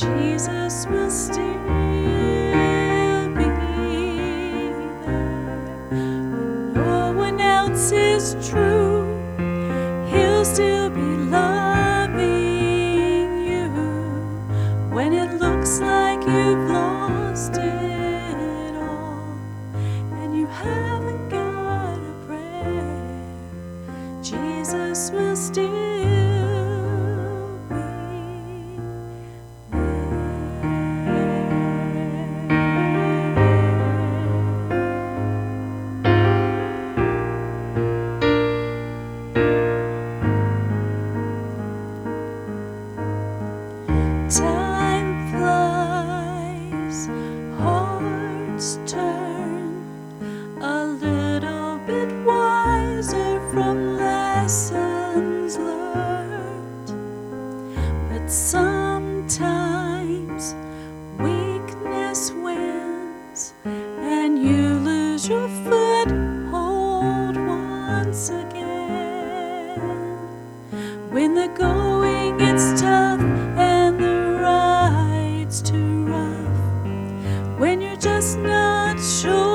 Jesus will still is true, when you're just not sure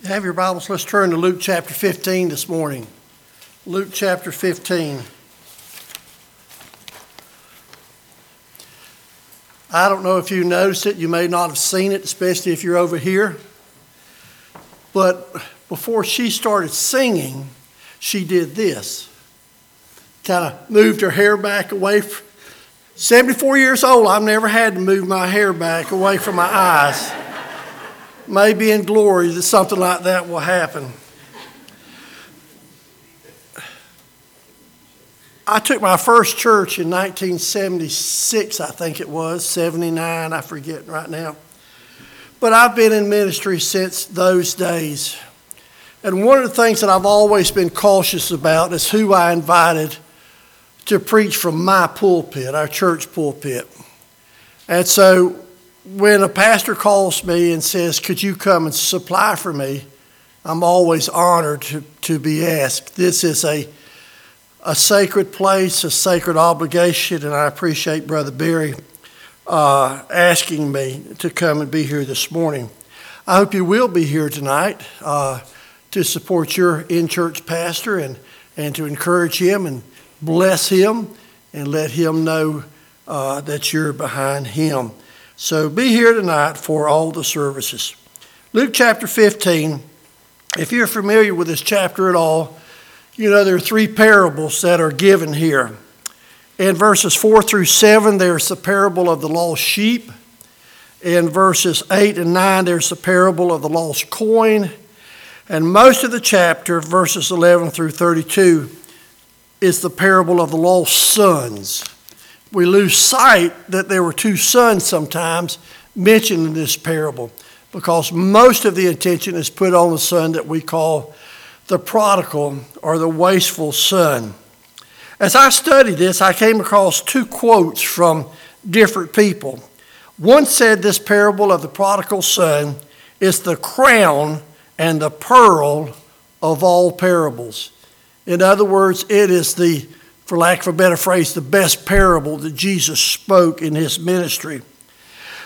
you have your Bibles, let's turn to Luke chapter 15 this morning. Luke chapter 15. I don't know if you noticed it, you may not have seen it, especially if you're over here. But before she started singing, she did this. Kind of moved her hair back away. From, 74 years old, I've never had to move my hair back away from my eyes maybe in glory that something like that will happen. I took my first church in 1976, I think it was, 79, I forget right now. But I've been in ministry since those days. And one of the things that I've always been cautious about is who I invited to preach from my pulpit, our church pulpit. And so when a pastor calls me and says, Could you come and supply for me? I'm always honored to, to be asked. This is a, a sacred place, a sacred obligation, and I appreciate Brother Barry uh, asking me to come and be here this morning. I hope you will be here tonight uh, to support your in church pastor and, and to encourage him and bless him and let him know uh, that you're behind him. So be here tonight for all the services. Luke chapter 15, if you're familiar with this chapter at all, you know there are three parables that are given here. In verses 4 through 7, there's the parable of the lost sheep. In verses 8 and 9, there's the parable of the lost coin. And most of the chapter, verses 11 through 32, is the parable of the lost sons. We lose sight that there were two sons sometimes mentioned in this parable because most of the attention is put on the son that we call the prodigal or the wasteful son. As I studied this, I came across two quotes from different people. One said this parable of the prodigal son is the crown and the pearl of all parables. In other words, it is the, for lack of a better phrase, the best parable that Jesus spoke in his ministry.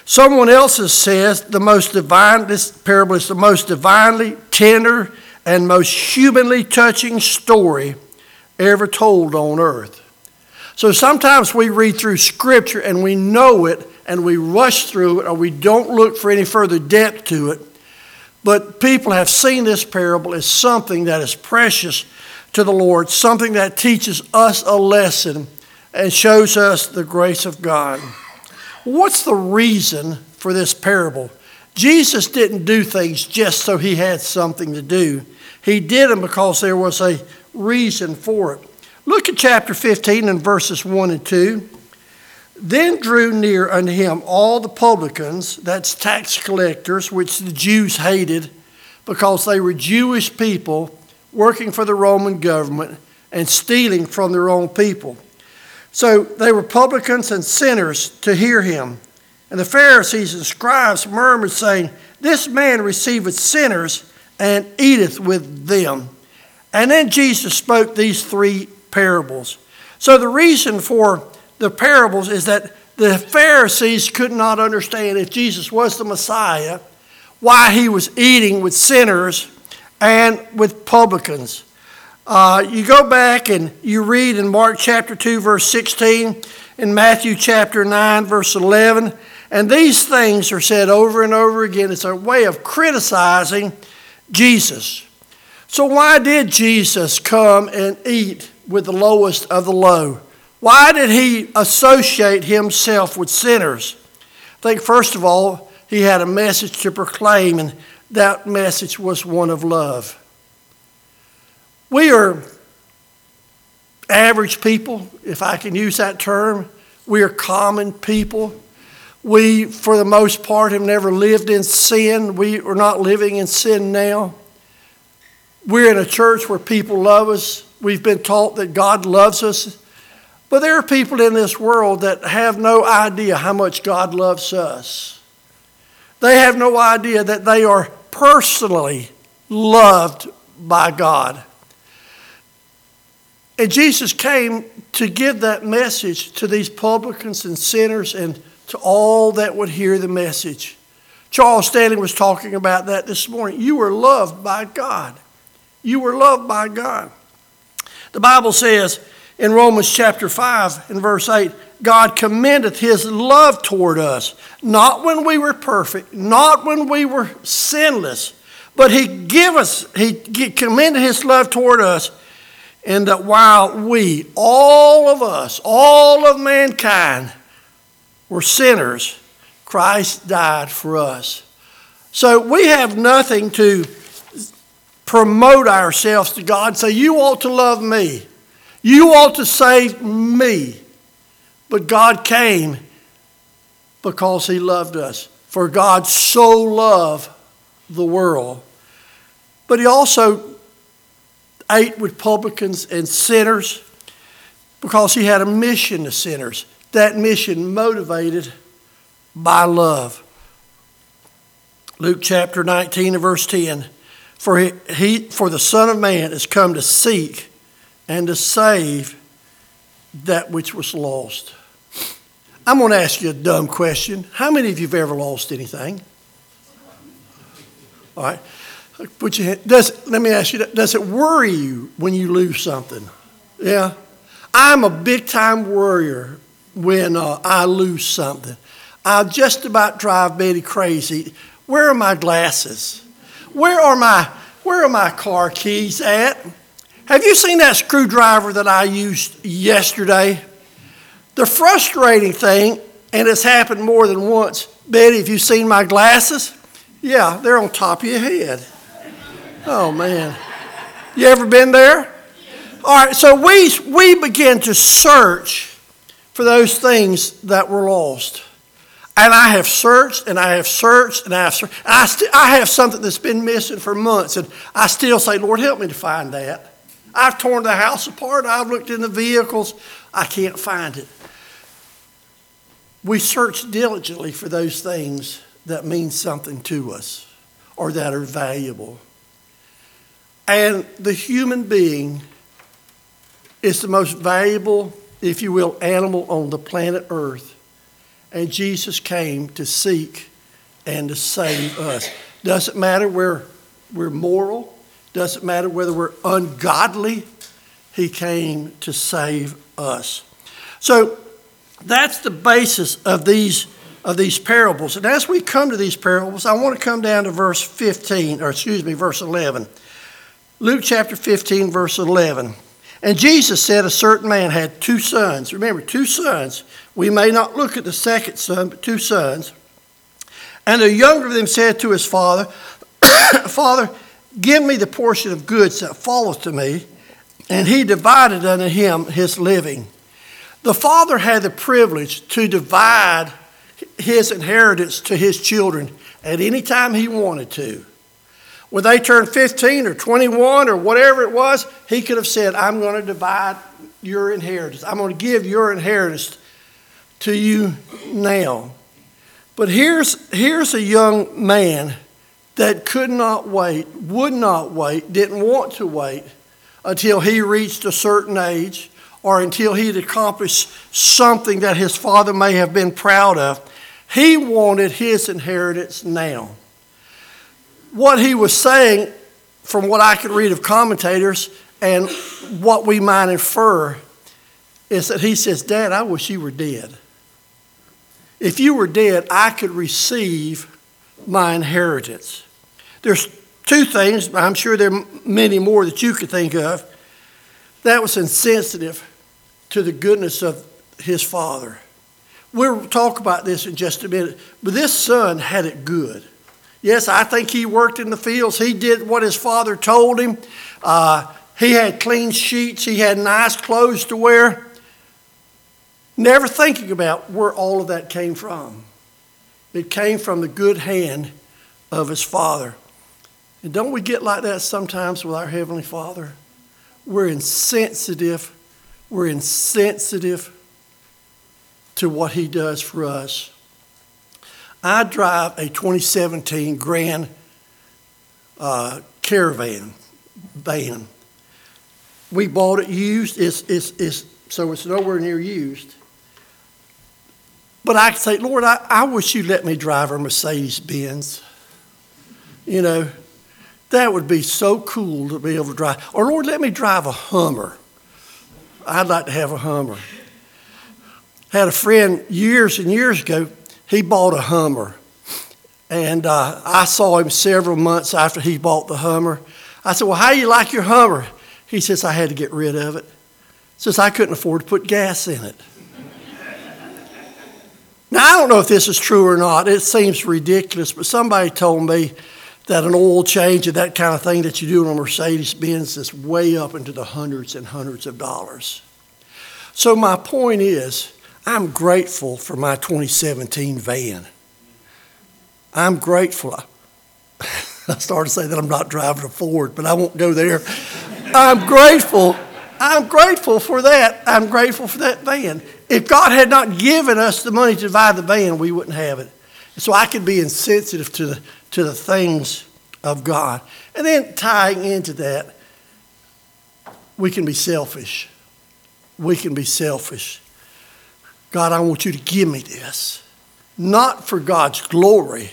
Someone else has said the most divine, this parable is the most divinely tender and most humanly touching story ever told on earth. So sometimes we read through Scripture and we know it and we rush through it or we don't look for any further depth to it. But people have seen this parable as something that is precious to the Lord, something that teaches us a lesson and shows us the grace of God. What's the reason for this parable? Jesus didn't do things just so he had something to do. He did them because there was a reason for it. Look at chapter 15 and verses 1 and 2. Then drew near unto him all the publicans, that's tax collectors, which the Jews hated because they were Jewish people working for the Roman government and stealing from their own people. So they were publicans and sinners to hear him. And the Pharisees and scribes murmured, saying, This man receiveth sinners and eateth with them. And then Jesus spoke these three parables. So the reason for the parables is that the Pharisees could not understand if Jesus was the Messiah, why he was eating with sinners and with publicans. Uh, you go back and you read in Mark chapter 2, verse 16, in Matthew chapter 9, verse 11, and these things are said over and over again. It's a way of criticizing Jesus. So, why did Jesus come and eat with the lowest of the low? Why did he associate himself with sinners? I think, first of all, he had a message to proclaim, and that message was one of love. We are average people, if I can use that term. We are common people. We, for the most part, have never lived in sin. We are not living in sin now. We're in a church where people love us. We've been taught that God loves us. But there are people in this world that have no idea how much God loves us. They have no idea that they are personally loved by God. And Jesus came to give that message to these publicans and sinners and to all that would hear the message. Charles Stanley was talking about that this morning. You were loved by God. You were loved by God. The Bible says in Romans chapter 5 and verse 8, God commendeth his love toward us, not when we were perfect, not when we were sinless, but he give us, he commended his love toward us and that while we, all of us, all of mankind, were sinners, Christ died for us. So we have nothing to promote ourselves to God, say, You ought to love me. You ought to save me. But God came because He loved us. For God so loved the world. But He also ate with publicans and sinners because He had a mission to sinners. That mission motivated by love. Luke chapter 19 and verse 10. For, he, he, for the Son of Man is come to seek and to save that which was lost. I'm going to ask you a dumb question. How many of you have ever lost anything? All right. Put your hand, does, let me ask you, does it worry you when you lose something? Yeah. I'm a big time worrier when uh, I lose something. I just about drive Betty crazy. Where are my glasses? Where are my where are my car keys at? Have you seen that screwdriver that I used yesterday? The frustrating thing, and it's happened more than once, Betty, have you seen my glasses? Yeah, they're on top of your head. Oh man. You ever been there? All right, so we we begin to search for those things that were lost. And I have searched and I have searched and I have searched. I, st- I have something that's been missing for months, and I still say, Lord, help me to find that. I've torn the house apart. I've looked in the vehicles. I can't find it. We search diligently for those things that mean something to us or that are valuable. And the human being is the most valuable, if you will, animal on the planet Earth. And Jesus came to seek and to save us. Doesn't matter where we're moral, doesn't matter whether we're ungodly, He came to save us. So that's the basis of these, of these parables. And as we come to these parables, I want to come down to verse 15, or excuse me, verse 11. Luke chapter 15, verse 11. And Jesus said a certain man had two sons. Remember, two sons. We may not look at the second son, but two sons. And the younger of them said to his father, Father, give me the portion of goods that falleth to me. And he divided unto him his living. The father had the privilege to divide his inheritance to his children at any time he wanted to. When they turned 15 or 21 or whatever it was, he could have said, I'm going to divide your inheritance. I'm going to give your inheritance to you now. But here's, here's a young man that could not wait, would not wait, didn't want to wait until he reached a certain age or until he had accomplished something that his father may have been proud of. He wanted his inheritance now. What he was saying, from what I could read of commentators and what we might infer, is that he says, Dad, I wish you were dead. If you were dead, I could receive my inheritance. There's two things, I'm sure there are many more that you could think of, that was insensitive to the goodness of his father. We'll talk about this in just a minute, but this son had it good. Yes, I think he worked in the fields. He did what his father told him. Uh, he had clean sheets, he had nice clothes to wear never thinking about where all of that came from. It came from the good hand of his Father. And don't we get like that sometimes with our Heavenly Father? We're insensitive. We're insensitive to what He does for us. I drive a 2017 Grand uh, Caravan van. We bought it used, it's, it's, it's, so it's nowhere near used. But I say, Lord, I, I wish you'd let me drive a Mercedes Benz. You know, that would be so cool to be able to drive. Or, Lord, let me drive a Hummer. I'd like to have a Hummer. Had a friend years and years ago, he bought a Hummer. And uh, I saw him several months after he bought the Hummer. I said, Well, how do you like your Hummer? He says, I had to get rid of it. Says, I couldn't afford to put gas in it. Now, I don't know if this is true or not. It seems ridiculous, but somebody told me that an oil change and that kind of thing that you do on a Mercedes Benz is way up into the hundreds and hundreds of dollars. So, my point is, I'm grateful for my 2017 van. I'm grateful. I started to say that I'm not driving a Ford, but I won't go there. I'm grateful. I'm grateful for that. I'm grateful for that van. If God had not given us the money to buy the van, we wouldn't have it. So I could be insensitive to the, to the things of God. And then tying into that, we can be selfish. We can be selfish. God, I want you to give me this. Not for God's glory,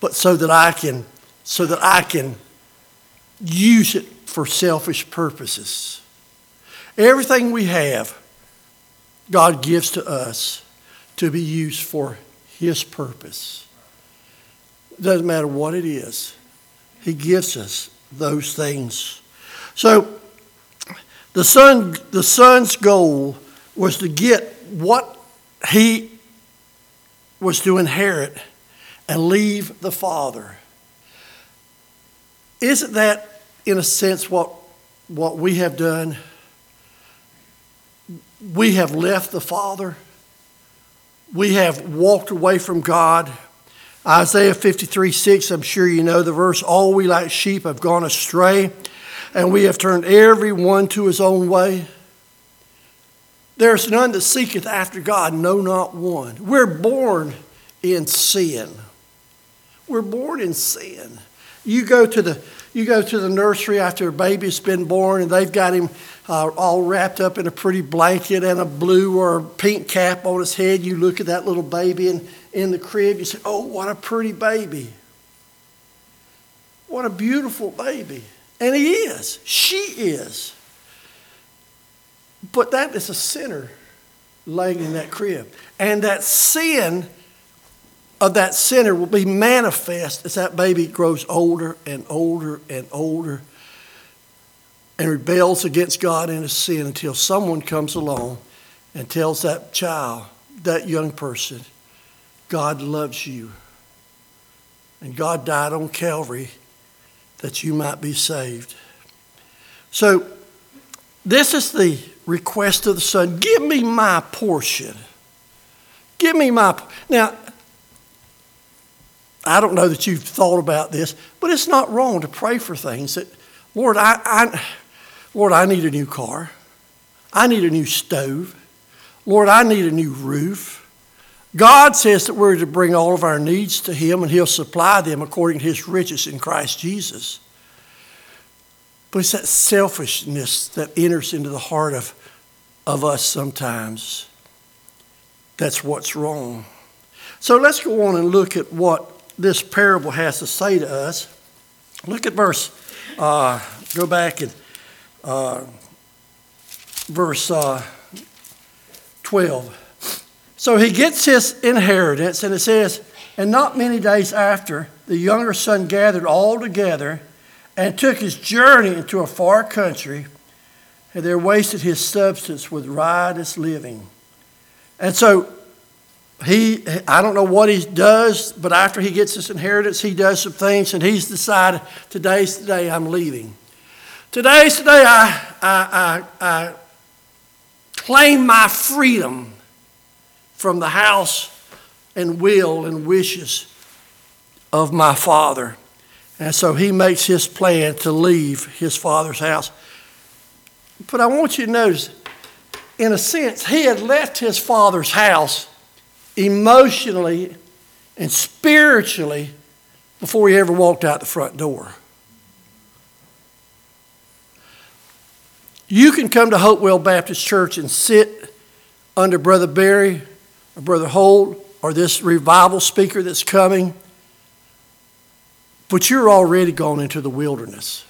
but so that I can so that I can use it for selfish purposes. Everything we have, God gives to us to be used for His purpose. It doesn't matter what it is, He gives us those things. So, the son, the son's goal was to get what he was to inherit and leave the father. Isn't that, in a sense, what, what we have done? We have left the father. We have walked away from God. Isaiah 53 6, I'm sure you know the verse, all we like sheep have gone astray and we have turned every one to his own way. There's none that seeketh after God, no, not one. We're born in sin. We're born in sin. You go to the you go to the nursery after a baby's been born, and they've got him uh, all wrapped up in a pretty blanket and a blue or pink cap on his head. You look at that little baby in, in the crib. You say, "Oh, what a pretty baby! What a beautiful baby!" And he is. She is. But that is a sinner laying in that crib. And that sin of that sinner will be manifest as that baby grows older and older and older and rebels against God in his sin until someone comes along and tells that child, that young person, God loves you. And God died on Calvary that you might be saved. So, this is the request of the Son give me my portion. Give me my. Now, I don't know that you've thought about this, but it's not wrong to pray for things that, Lord, I, I, Lord, I need a new car. I need a new stove. Lord, I need a new roof. God says that we're to bring all of our needs to Him and He'll supply them according to His riches in Christ Jesus. But it's that selfishness that enters into the heart of, of us sometimes. That's what's wrong. So let's go on and look at what this parable has to say to us. Look at verse, uh, go back and uh, verse uh, 12. So he gets his inheritance, and it says, And not many days after, the younger son gathered all together and took his journey into a far country, and there wasted his substance with riotous living. And so he, I don't know what he does, but after he gets his inheritance, he does some things, and he's decided today's the day I'm leaving. Today's the day I, I, I, I claim my freedom from the house and will and wishes of my father. And so he makes his plan to leave his father's house. But I want you to notice, in a sense, he had left his father's house emotionally and spiritually before he ever walked out the front door. You can come to Hopewell Baptist Church and sit under Brother Barry Brother Holt or this revival speaker that's coming, but you're already gone into the wilderness.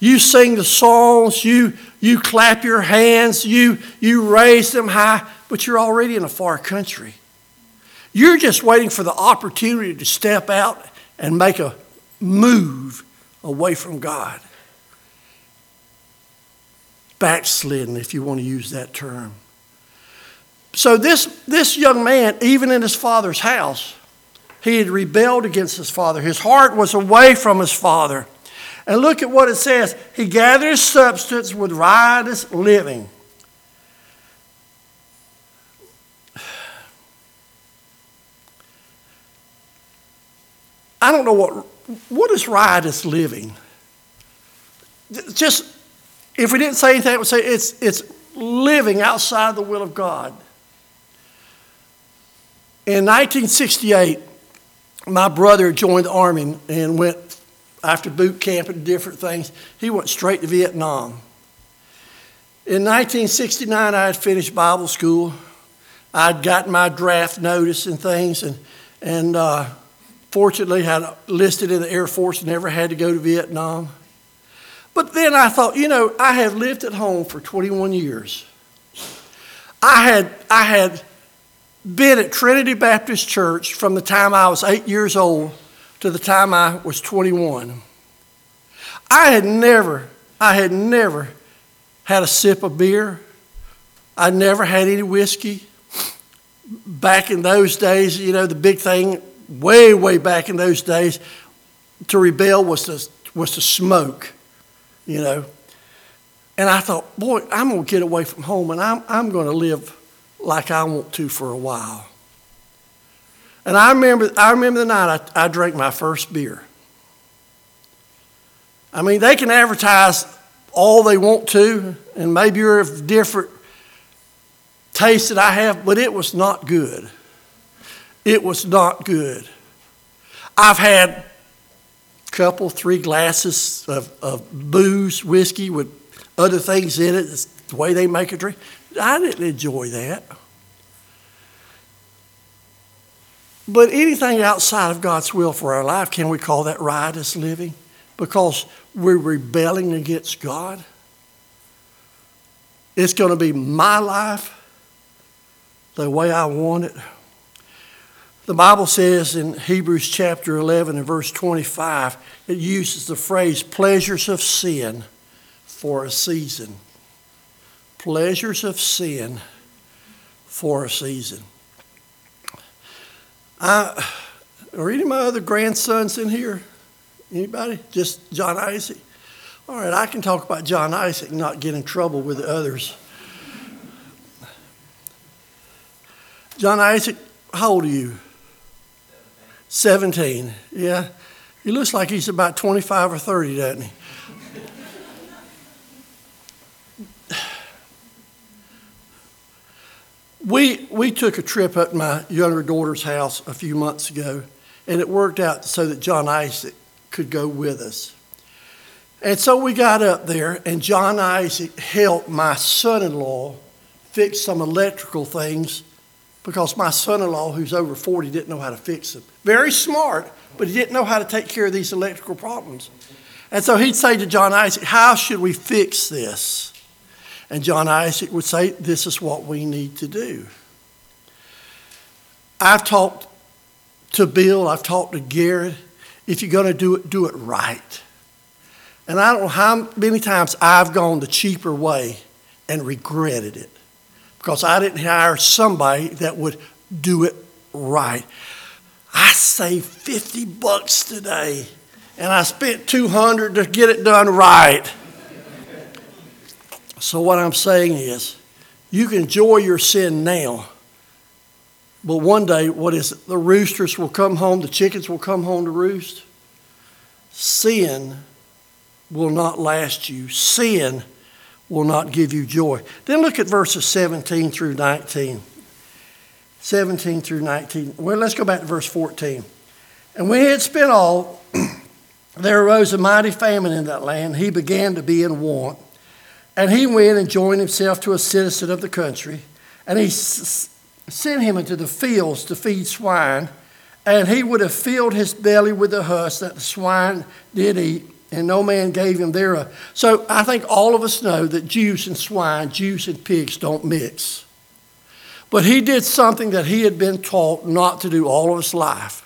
You sing the songs, you, you clap your hands, you, you raise them high, but you're already in a far country. You're just waiting for the opportunity to step out and make a move away from God. Backslidden, if you want to use that term. So this, this young man, even in his father's house, he had rebelled against his father. His heart was away from his father. And look at what it says. He gathered substance with riotous living. I don't know what what is riotous living. Just if we didn't say anything, I would say it's it's living outside the will of God. In 1968, my brother joined the Army and went after boot camp and different things. He went straight to Vietnam. In 1969, I had finished Bible school. I'd gotten my draft notice and things, and, and uh, fortunately had listed in the Air Force, never had to go to Vietnam. But then I thought, you know, I have lived at home for 21 years. I had, I had been at Trinity Baptist Church from the time I was eight years old to the time I was 21. I had never, I had never had a sip of beer. I never had any whiskey. Back in those days, you know, the big thing, way, way back in those days, to rebel was to, was to smoke, you know. And I thought, boy, I'm going to get away from home and I'm, I'm going to live like I want to for a while. And I remember, I remember the night I, I drank my first beer. I mean, they can advertise all they want to, and maybe you're of different taste that I have, but it was not good. It was not good. I've had a couple, three glasses of, of booze, whiskey with other things in it. It's the way they make a drink. I didn't enjoy that. But anything outside of God's will for our life, can we call that riotous living? Because we're rebelling against God? It's going to be my life the way I want it. The Bible says in Hebrews chapter 11 and verse 25, it uses the phrase pleasures of sin for a season. Pleasures of sin for a season. I, are any of my other grandsons in here? Anybody? Just John Isaac? All right, I can talk about John Isaac and not get in trouble with the others. John Isaac, how old are you? 17. Yeah. He looks like he's about 25 or 30, doesn't he? We, we took a trip up my younger daughter's house a few months ago, and it worked out so that John Isaac could go with us. And so we got up there, and John Isaac helped my son in law fix some electrical things because my son in law, who's over 40, didn't know how to fix them. Very smart, but he didn't know how to take care of these electrical problems. And so he'd say to John Isaac, How should we fix this? And John Isaac would say, This is what we need to do. I've talked to Bill, I've talked to Garrett. If you're going to do it, do it right. And I don't know how many times I've gone the cheaper way and regretted it because I didn't hire somebody that would do it right. I saved 50 bucks today and I spent 200 to get it done right. So, what I'm saying is, you can enjoy your sin now, but one day, what is it? The roosters will come home, the chickens will come home to roost. Sin will not last you, sin will not give you joy. Then look at verses 17 through 19. 17 through 19. Well, let's go back to verse 14. And when he had spent all, there arose a mighty famine in that land. He began to be in want. And he went and joined himself to a citizen of the country, and he s- sent him into the fields to feed swine. And he would have filled his belly with the husk that the swine did eat, and no man gave him thereof. So I think all of us know that Jews and swine, Jews and pigs don't mix. But he did something that he had been taught not to do all of his life.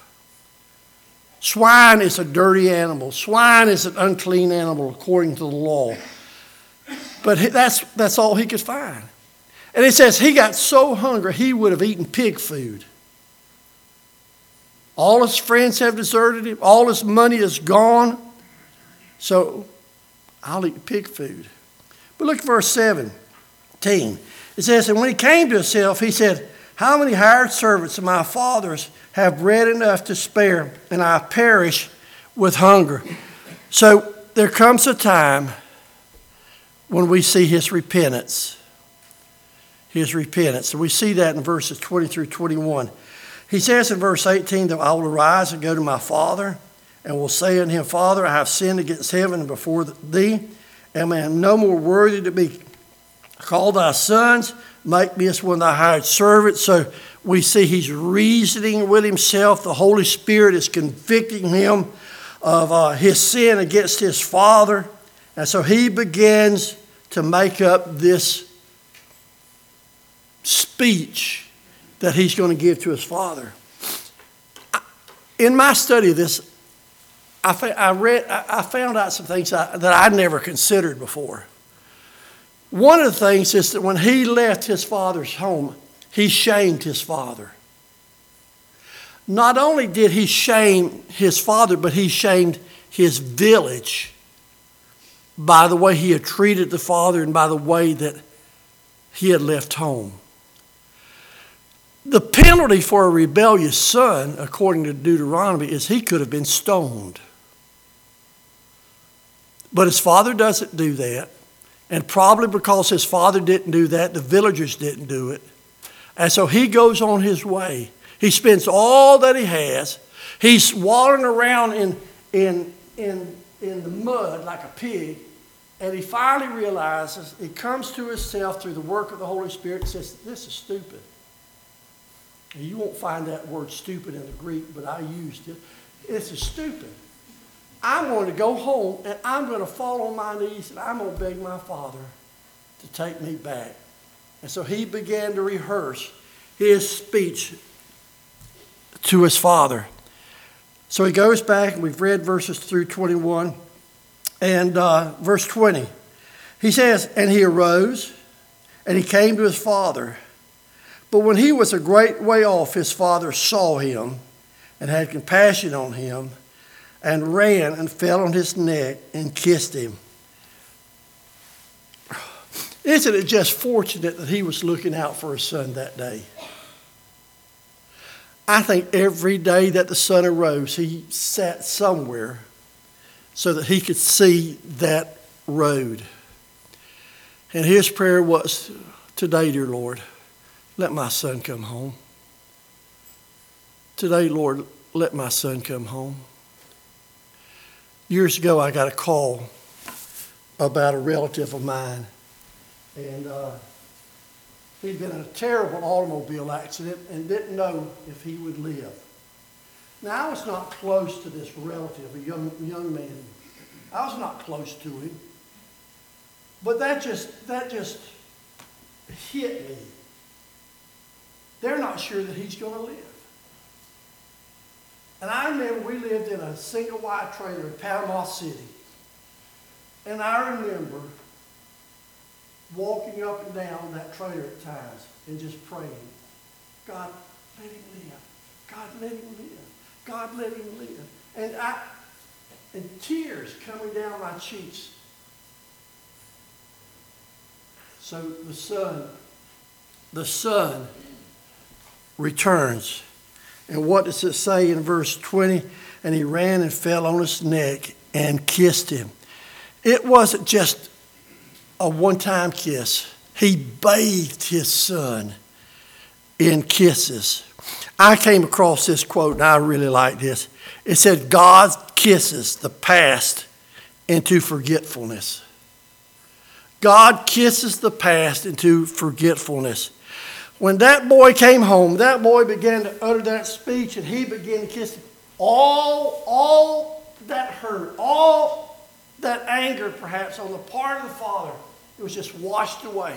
Swine is a dirty animal. Swine is an unclean animal according to the law. But that's, that's all he could find. And it says he got so hungry he would have eaten pig food. All his friends have deserted him, all his money is gone. So I'll eat pig food. But look at verse 17. It says, And when he came to himself, he said, How many hired servants of my father's have bread enough to spare, and I perish with hunger? So there comes a time when we see his repentance. His repentance. And we see that in verses 20 through 21. He says in verse 18 that I will arise and go to my father and will say unto him, Father, I have sinned against heaven and before thee, and I am no more worthy to be called thy sons. Make me as one of thy hired servants. So we see he's reasoning with himself. The Holy Spirit is convicting him of uh, his sin against his father. And so he begins to make up this speech that he's going to give to his father. In my study of this, I, read, I found out some things that I'd never considered before. One of the things is that when he left his father's home, he shamed his father. Not only did he shame his father, but he shamed his village by the way he had treated the father and by the way that he had left home. The penalty for a rebellious son, according to Deuteronomy, is he could have been stoned. But his father doesn't do that. And probably because his father didn't do that, the villagers didn't do it. And so he goes on his way. He spends all that he has. He's wallowing around in, in, in, in the mud like a pig. And he finally realizes, he comes to himself through the work of the Holy Spirit and says, This is stupid. And you won't find that word stupid in the Greek, but I used it. This is stupid. I'm going to go home and I'm going to fall on my knees and I'm going to beg my father to take me back. And so he began to rehearse his speech to his father. So he goes back, and we've read verses through 21 and uh, verse 20. He says, And he arose and he came to his father. But when he was a great way off, his father saw him and had compassion on him and ran and fell on his neck and kissed him. Isn't it just fortunate that he was looking out for his son that day? I think every day that the sun arose, he sat somewhere so that he could see that road. And his prayer was today, dear Lord, let my son come home. Today, Lord, let my son come home. Years ago, I got a call about a relative of mine, and uh, he'd been in a terrible automobile accident and didn't know if he would live. Now, I was not close to this relative, a young, young man. I was not close to him. But that just, that just hit me. They're not sure that he's going to live. And I remember we lived in a single wide trailer in Panama City. And I remember walking up and down that trailer at times and just praying, God, let him live. God, let him live. God, let him live. And I, and tears coming down my cheeks. So the son, the son returns and what does it say in verse 20? And he ran and fell on his neck and kissed him. It wasn't just a one time kiss, he bathed his son in kisses. I came across this quote and I really like this. It said, God kisses the past into forgetfulness. God kisses the past into forgetfulness. When that boy came home, that boy began to utter that speech and he began to kiss all, all that hurt, all that anger perhaps on the part of the father, it was just washed away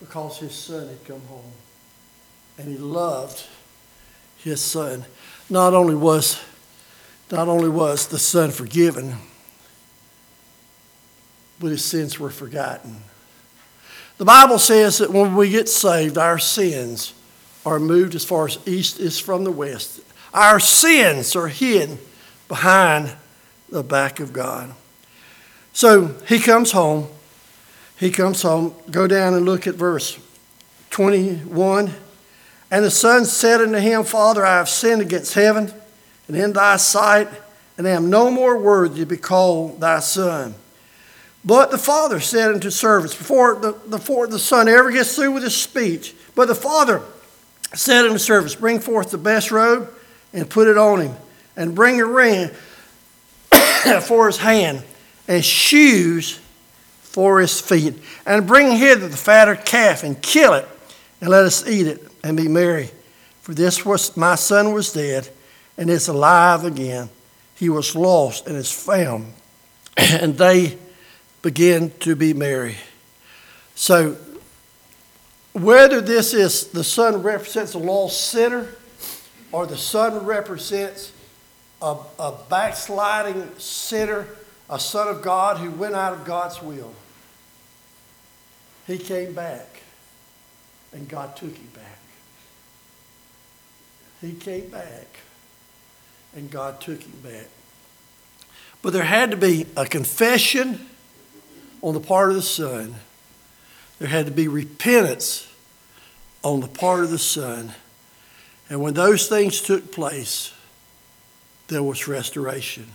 because his son had come home. And he loved his son. Not only was, not only was the son forgiven, but his sins were forgotten. The Bible says that when we get saved, our sins are moved as far as east is from the west. Our sins are hidden behind the back of God. So he comes home. He comes home. Go down and look at verse 21. And the son said unto him, Father, I have sinned against heaven and in thy sight, and am no more worthy to be called thy son. But the father said unto servants, before the, before the son ever gets through with his speech, but the father said unto servants, Bring forth the best robe and put it on him, and bring a ring for his hand, and shoes for his feet. And bring hither the fatted calf, and kill it, and let us eat it, and be merry. For this was my son was dead, and is alive again. He was lost, and is found. and they began to be merry. So, whether this is the son represents a lost sinner, or the son represents a, a backsliding sinner, a son of God who went out of God's will, he came back, and God took him back. He came back, and God took him back. But there had to be a confession on the part of the Son. There had to be repentance on the part of the Son. And when those things took place, there was restoration.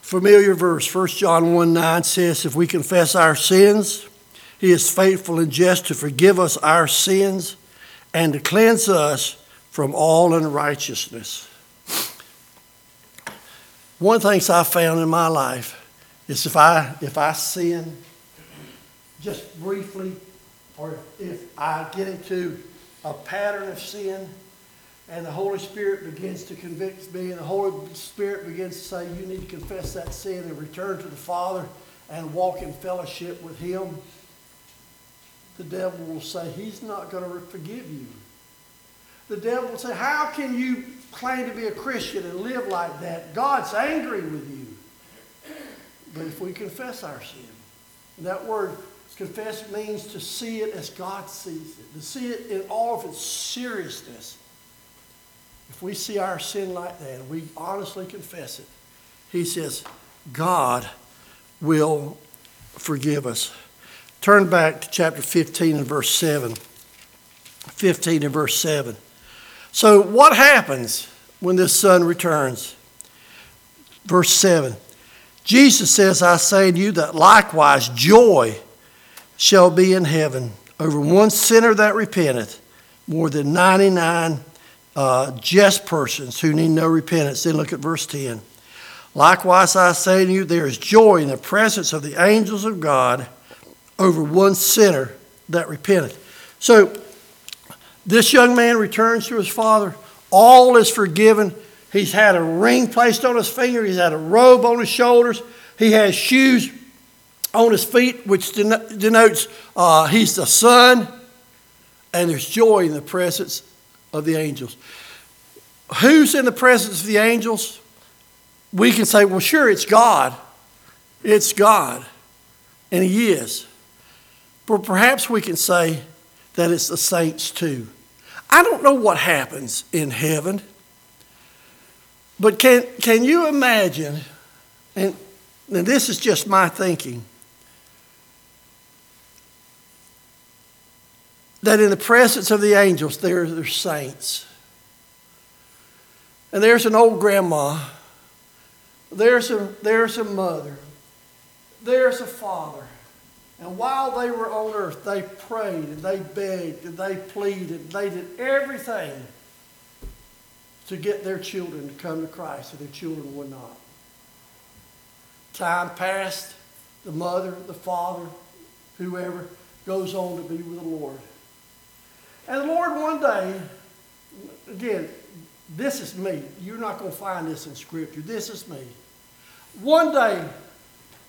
Familiar verse, 1 John 1 9 says, If we confess our sins, he is faithful and just to forgive us our sins and to cleanse us from all unrighteousness. One of the things I found in my life is if I if I sin just briefly, or if I get into a pattern of sin, and the Holy Spirit begins to convict me, and the Holy Spirit begins to say, You need to confess that sin and return to the Father and walk in fellowship with Him, the devil will say, He's not going to forgive you the devil will say, How can you claim to be a Christian and live like that? God's angry with you. But if we confess our sin, that word confess means to see it as God sees it, to see it in all of its seriousness. If we see our sin like that and we honestly confess it, he says, God will forgive us. Turn back to chapter 15 and verse 7. 15 and verse 7. So, what happens when this son returns? Verse 7 Jesus says, I say to you that likewise joy shall be in heaven over one sinner that repenteth, more than 99 uh, just persons who need no repentance. Then look at verse 10. Likewise, I say to you, there is joy in the presence of the angels of God over one sinner that repenteth. So, this young man returns to his father. All is forgiven. He's had a ring placed on his finger, he's had a robe on his shoulders, he has shoes on his feet, which denotes uh, he's the son, and there's joy in the presence of the angels. Who's in the presence of the angels? We can say, well, sure, it's God. It's God. And He is. But perhaps we can say, that it's the saints too. I don't know what happens in heaven, but can, can you imagine, and, and this is just my thinking, that in the presence of the angels there are saints. And there's an old grandma, there's a, there's a mother, there's a father, and while they were on earth, they prayed and they begged and they pleaded. And they did everything to get their children to come to Christ, and their children would not. Time passed, the mother, the father, whoever, goes on to be with the Lord. And the Lord one day, again, this is me. You're not going to find this in Scripture. This is me. One day,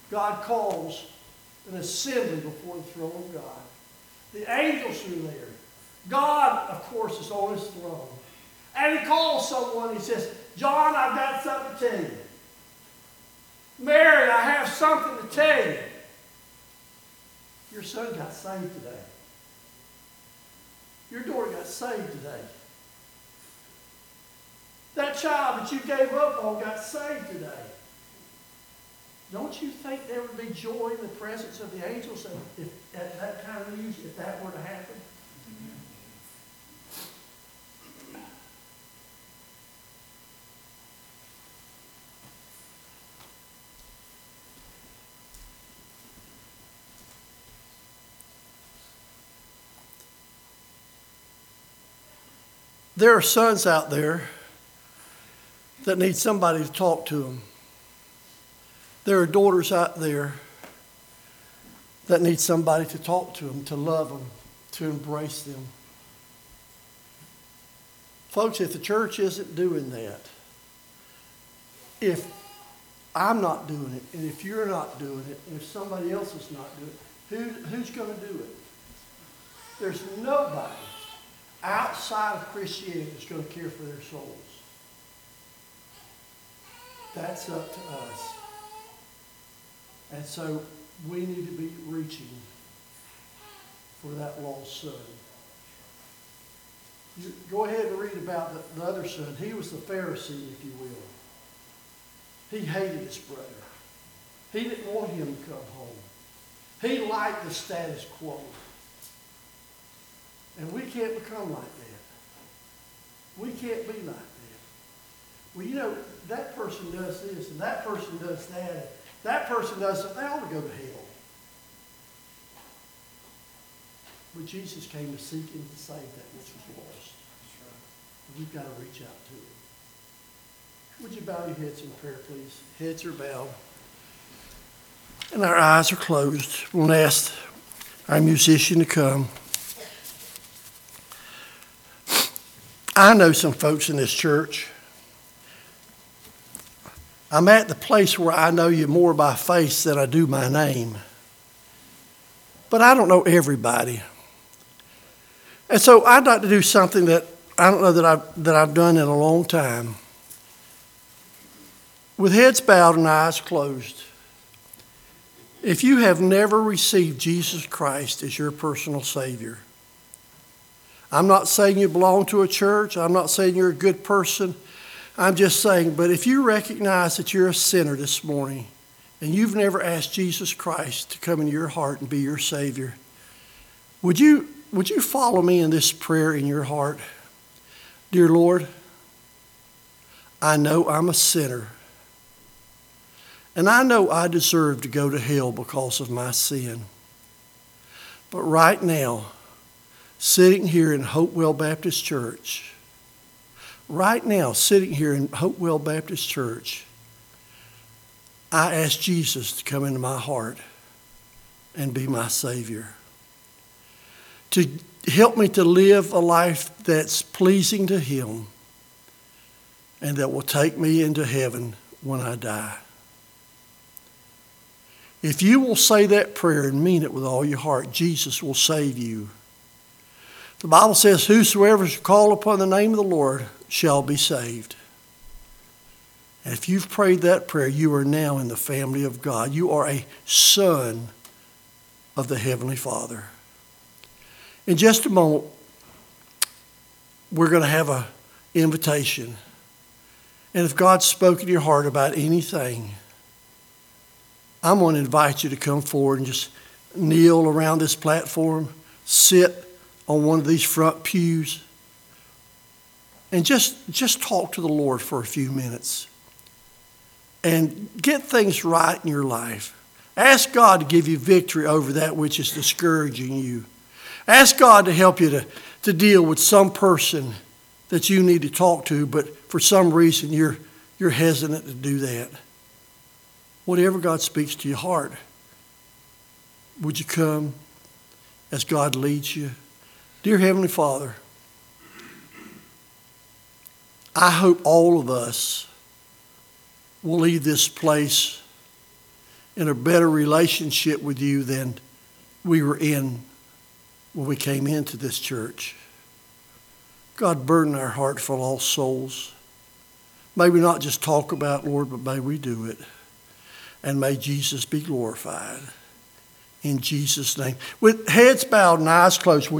God calls an assembly before the throne of God. The angels are there. God, of course, is on his throne. And he calls someone, he says, John, I've got something to tell you. Mary, I have something to tell you. Your son got saved today. Your daughter got saved today. That child that you gave up on got saved today. Don't you think there would be joy in the presence of the angels if, at that kind of news, if that were to happen? There are sons out there that need somebody to talk to them. There are daughters out there that need somebody to talk to them, to love them, to embrace them. Folks, if the church isn't doing that, if I'm not doing it, and if you're not doing it, and if somebody else is not doing it, who, who's going to do it? There's nobody outside of Christianity that's going to care for their souls. That's up to us. And so we need to be reaching for that lost son. You go ahead and read about the, the other son. He was the Pharisee, if you will. He hated his brother. He didn't want him to come home. He liked the status quo. And we can't become like that. We can't be like that. Well, you know, that person does this and that person does that. That person does something. They ought to go to hell. But Jesus came to seek and to save that which was lost. And we've got to reach out to him. Would you bow your heads in prayer, please? Heads are bowed. And our eyes are closed. We'll ask our musician to come. I know some folks in this church. I'm at the place where I know you more by face than I do my name. But I don't know everybody. And so I'd like to do something that I don't know that I've, that I've done in a long time. With heads bowed and eyes closed, if you have never received Jesus Christ as your personal Savior, I'm not saying you belong to a church. I'm not saying you're a good person. I'm just saying, but if you recognize that you're a sinner this morning and you've never asked Jesus Christ to come into your heart and be your Savior, would you, would you follow me in this prayer in your heart? Dear Lord, I know I'm a sinner. And I know I deserve to go to hell because of my sin. But right now, sitting here in Hopewell Baptist Church, right now, sitting here in Hopewell Baptist Church, I ask Jesus to come into my heart and be my Savior. To help me to live a life that's pleasing to Him and that will take me into heaven when I die. If you will say that prayer and mean it with all your heart, Jesus will save you. The Bible says, Whosoever shall call upon the name of the Lord shall be saved. And if you've prayed that prayer, you are now in the family of God. You are a son of the Heavenly Father. In just a moment, we're going to have an invitation. And if God's spoken to your heart about anything, I'm going to invite you to come forward and just kneel around this platform, sit on one of these front pews, and just, just talk to the Lord for a few minutes and get things right in your life. Ask God to give you victory over that which is discouraging you. Ask God to help you to, to deal with some person that you need to talk to, but for some reason you're, you're hesitant to do that whatever God speaks to your heart, would you come as God leads you? Dear Heavenly Father, I hope all of us will leave this place in a better relationship with you than we were in when we came into this church. God, burden our heart for lost souls. May we not just talk about, Lord, but may we do it and may Jesus be glorified. In Jesus' name. With heads bowed and eyes closed,